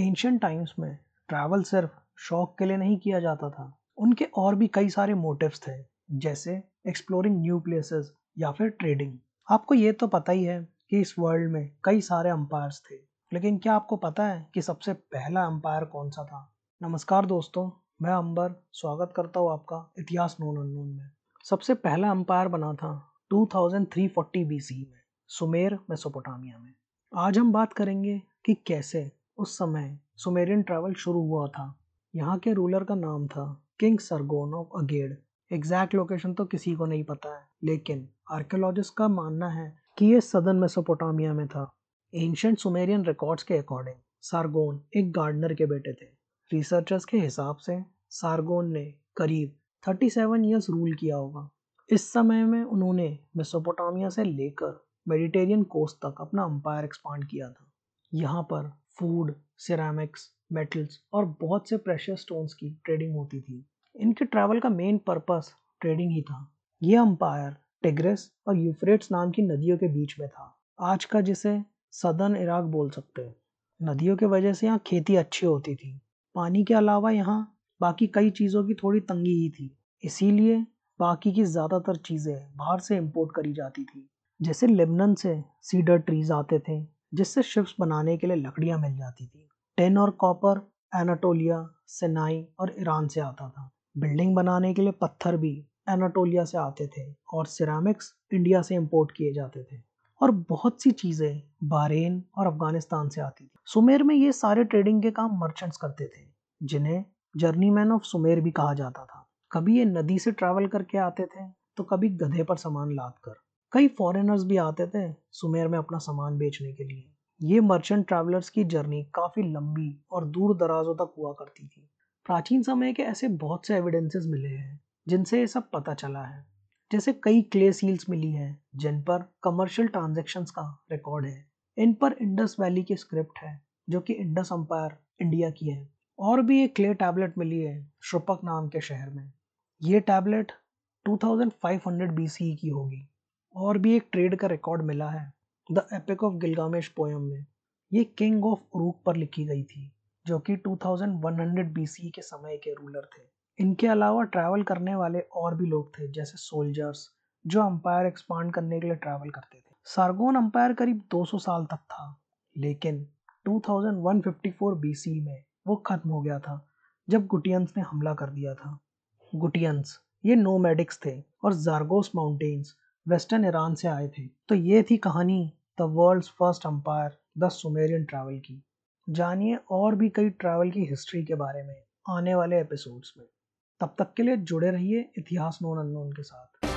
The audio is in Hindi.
एंशियंट टाइम्स में ट्रैवल सिर्फ़ शौक के लिए नहीं किया जाता था। उनके और भी कई सारे मोटिव्स थे, जैसे एक्सप्लोरिंग न्यू प्लेसेस या फिर ट्रेडिंग आपको ये तो पता ही है कि इस वर्ल्ड में कई सारे अंपायर्स थे। लेकिन क्या आपको पता है कि सबसे पहला अंपायर कौन सा था? नमस्कार दोस्तों, मैं अंबर, स्वागत करता हूँ आपका इतिहास नोन में। सबसे पहला अंपायर बना था 2340 बीसी में, सुमेर, मेसोपोटामिया में। आज हम बात करेंगे कि कैसे उस समय सुमेरियन ट्रैवल शुरू हुआ था। यहाँ के रूलर का नाम था king Sargon of Akkad. Exact location तो किसी को नहीं पता है, लेकिन आर्कियोलॉजिस्ट का मानना है कि ये सदन मेसोपोटामिया में था। एंशंट सुमेरियन रिकॉर्ड्स के अकॉर्डिंग सारगोन एक गार्डनर के बेटे थे। रिसर्चर्स के हिसाब से सारगोन ने करीब 37 सेवन ईयर्स रूल किया होगा। इस समय में उन्होंने मेसोपोटामिया से लेकर मेडिटेरियन कोस्ट तक अपना अंपायर एक्सपांड किया था। यहाँ पर फ़ूड सिरामिक्स मेटल्स और बहुत से प्रेशर स्टोन्स की ट्रेडिंग होती थी। इनके ट्रैवल का मेन पर्पस ट्रेडिंग ही था। ये अंपायर टिग्रेस और यूफ्रेट्स नाम की नदियों के बीच में था। आज का जिसे सदर्न इराक बोल सकते हैं। नदियों के वजह से यहाँ खेती अच्छी होती थी। पानी के अलावा यहाँ बाकी कई चीज़ों की थोड़ी तंगी ही थी। इसीलिए बाकी की ज़्यादातर चीज़ें बाहर से इम्पोर्ट करी जाती थी। जैसे लेबनन से सीडर ट्रीज आते थे। जिससे शिप्स बनाने के लिए लकड़ियाँ मिल जाती थी। टेन और कॉपर एनाटोलिया सेनाई और ईरान से आता था। बिल्डिंग बनाने के लिए पत्थर भी एनाटोलिया से आते थे और सिरामिक्स इंडिया से इंपोर्ट किए जाते थे। और बहुत सी चीज़ें बारेन और अफ़गानिस्तान से आती थी। सुमेर में ये सारे ट्रेडिंग के काम मर्चेंट्स करते थे, जिन्हें जर्नी मैन ऑफ़ सुमेर भी कहा जाता था। कभी ये नदी से ट्रैवल करके आते थे तो कभी गधे पर सामान लाद कर कई फॉरेनर्स भी आते थे सुमेर में अपना सामान बेचने के लिए। ये मर्चेंट ट्रैवलर्स की जर्नी काफ़ी लंबी और दूर दराजों तक हुआ करती थी। प्राचीन समय के ऐसे बहुत से एविडेंसेस मिले हैं, जिनसे ये सब पता चला है। जैसे कई क्ले सील्स मिली हैं, जिन पर कमर्शियल ट्रांजेक्शन का रिकॉर्ड है। इन पर इंडस वैली की स्क्रिप्ट है, जो कि इंडस अंपायर इंडिया की है। और भी एक क्ले टैबलेट मिली है श्रुपक नाम के शहर में। ये टैबलेट 2500 BCE की होगी। और भी एक ट्रेड का रिकॉर्ड मिला है the epic of Gilgamesh poem में। ये किंग ऑफ़ उरूक पर लिखी गई थी, जो कि 2100 बीसी के समय के रूलर थे। इनके अलावा ट्रैवल करने वाले और भी लोग थे, जैसे सोल्जर्स जो अंपायर एक्सपांड करने के लिए ट्रैवल करते थे। सारगोन अंपायर करीब 200 साल तक था, लेकिन 2154 बीसी में वो खत्म हो गया था, जब गुटियंस ने हमला कर दिया था। गुटियंस ये नोमैडिक्स थे और जारगोस माउंटेन्स वेस्टर्न ईरान से आए थे। तो ये थी कहानी the world first empire the Sumerian travel की। जानिए और भी कई ट्रैवल की हिस्ट्री के बारे में आने वाले एपिसोड्स में। तब तक के लिए जुड़े रहिए इतिहास नोन अननोन के साथ।